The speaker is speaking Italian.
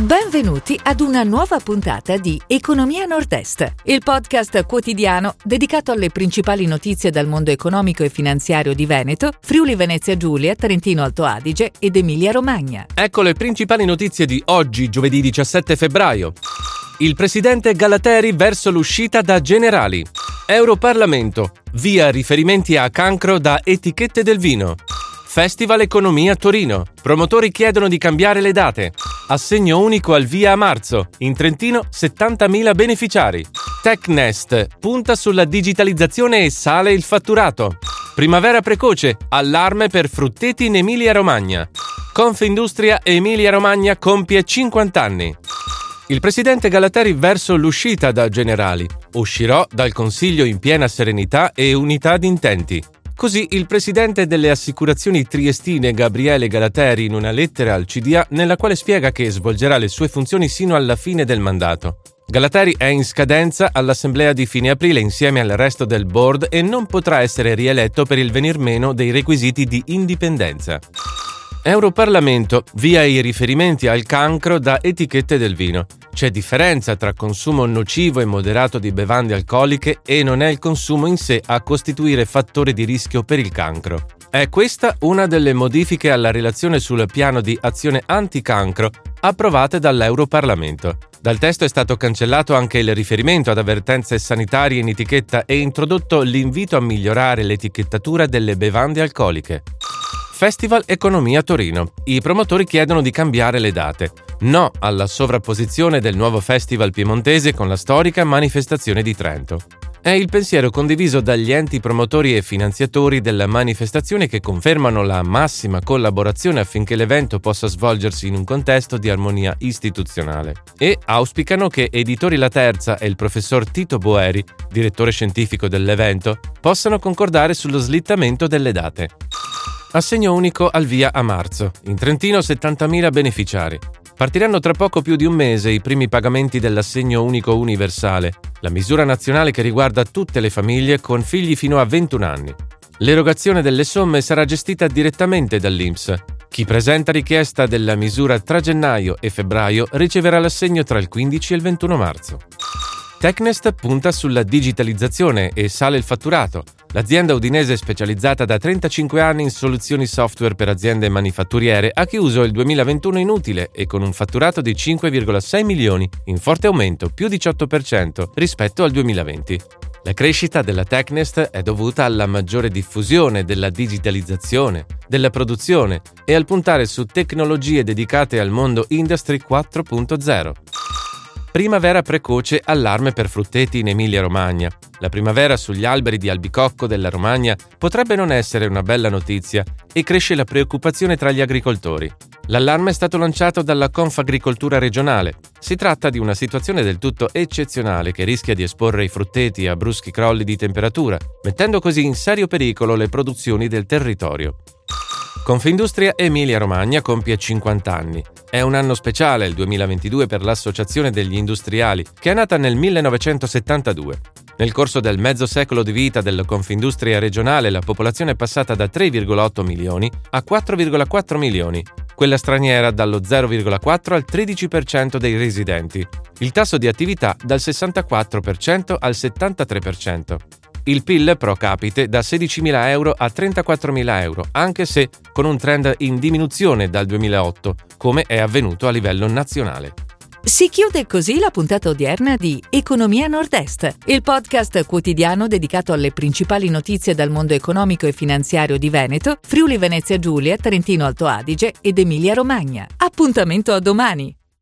Benvenuti ad una nuova puntata di Economia Nord-Est, il podcast quotidiano dedicato alle principali notizie dal mondo economico e finanziario di Veneto, Friuli Venezia Giulia, Trentino Alto Adige ed Emilia Romagna. Ecco le principali notizie di oggi, giovedì 17 febbraio. Il presidente Galateri verso l'uscita da Generali. Europarlamento. Via riferimenti a cancro da etichette del vino. Festival Economia Torino. Promotori chiedono di cambiare le date. Assegno unico al via a marzo. In Trentino 70.000 beneficiari. TechNest punta sulla digitalizzazione e sale il fatturato. Primavera precoce. Allarme per frutteti in Emilia-Romagna. Confindustria Emilia-Romagna compie 50 anni. Il presidente Galateri verso l'uscita da Generali. Uscirò dal Consiglio in piena serenità e unità di intenti. Così il presidente delle assicurazioni triestine Gabriele Galateri in una lettera al CDA nella quale spiega che svolgerà le sue funzioni sino alla fine del mandato. Galateri è in scadenza all'assemblea di fine aprile insieme al resto del board e non potrà essere rieletto per il venir meno dei requisiti di indipendenza. Europarlamento via i riferimenti al cancro da etichette del vino. C'è differenza tra consumo nocivo e moderato di bevande alcoliche e non è il consumo in sé a costituire fattore di rischio per il cancro. È questa una delle modifiche alla relazione sul piano di azione anticancro approvate dall'Europarlamento. Dal testo è stato cancellato anche il riferimento ad avvertenze sanitarie in etichetta e introdotto l'invito a migliorare l'etichettatura delle bevande alcoliche. Festival Economia Torino. I promotori chiedono di cambiare le date. No alla sovrapposizione del nuovo festival piemontese con la storica manifestazione di Trento. È il pensiero condiviso dagli enti promotori e finanziatori della manifestazione che confermano la massima collaborazione affinché l'evento possa svolgersi in un contesto di armonia istituzionale e auspicano che Editori La Terza e il professor Tito Boeri, direttore scientifico dell'evento, possano concordare sullo slittamento delle date. Assegno unico al via a marzo. In Trentino 70.000 beneficiari. Partiranno tra poco più di un mese i primi pagamenti dell'assegno unico universale, la misura nazionale che riguarda tutte le famiglie con figli fino a 21 anni. L'erogazione delle somme sarà gestita direttamente dall'INPS. Chi presenta richiesta della misura tra gennaio e febbraio riceverà l'assegno tra il 15 e il 21 marzo. Tecnest punta sulla digitalizzazione e sale il fatturato. L'azienda udinese specializzata da 35 anni in soluzioni software per aziende manifatturiere ha chiuso il 2021 inutile e con un fatturato di 5,6 milioni, in forte aumento, più 18% rispetto al 2020. La crescita della Tecnest è dovuta alla maggiore diffusione della digitalizzazione, della produzione e al puntare su tecnologie dedicate al mondo Industry 4.0. Primavera precoce, allarme per frutteti in Emilia-Romagna. La primavera sugli alberi di albicocco della Romagna potrebbe non essere una bella notizia e cresce la preoccupazione tra gli agricoltori. L'allarme è stato lanciato dalla Confagricoltura regionale. Si tratta di una situazione del tutto eccezionale che rischia di esporre i frutteti a bruschi crolli di temperatura, mettendo così in serio pericolo le produzioni del territorio. Confindustria Emilia-Romagna compie 50 anni. È un anno speciale, il 2022, per l'Associazione degli Industriali, che è nata nel 1972. Nel corso del mezzo secolo di vita della Confindustria regionale la popolazione è passata da 3,8 milioni a 4,4 milioni, quella straniera dallo 0,4 al 13% dei residenti, il tasso di attività dal 64% al 73%. Il PIL pro capite da 16.000 euro a 34.000 euro, anche se con un trend in diminuzione dal 2008, come è avvenuto a livello nazionale. Si chiude così la puntata odierna di Economia Nord-Est, il podcast quotidiano dedicato alle principali notizie dal mondo economico e finanziario di Veneto, Friuli Venezia Giulia, Trentino Alto Adige ed Emilia Romagna. Appuntamento a domani!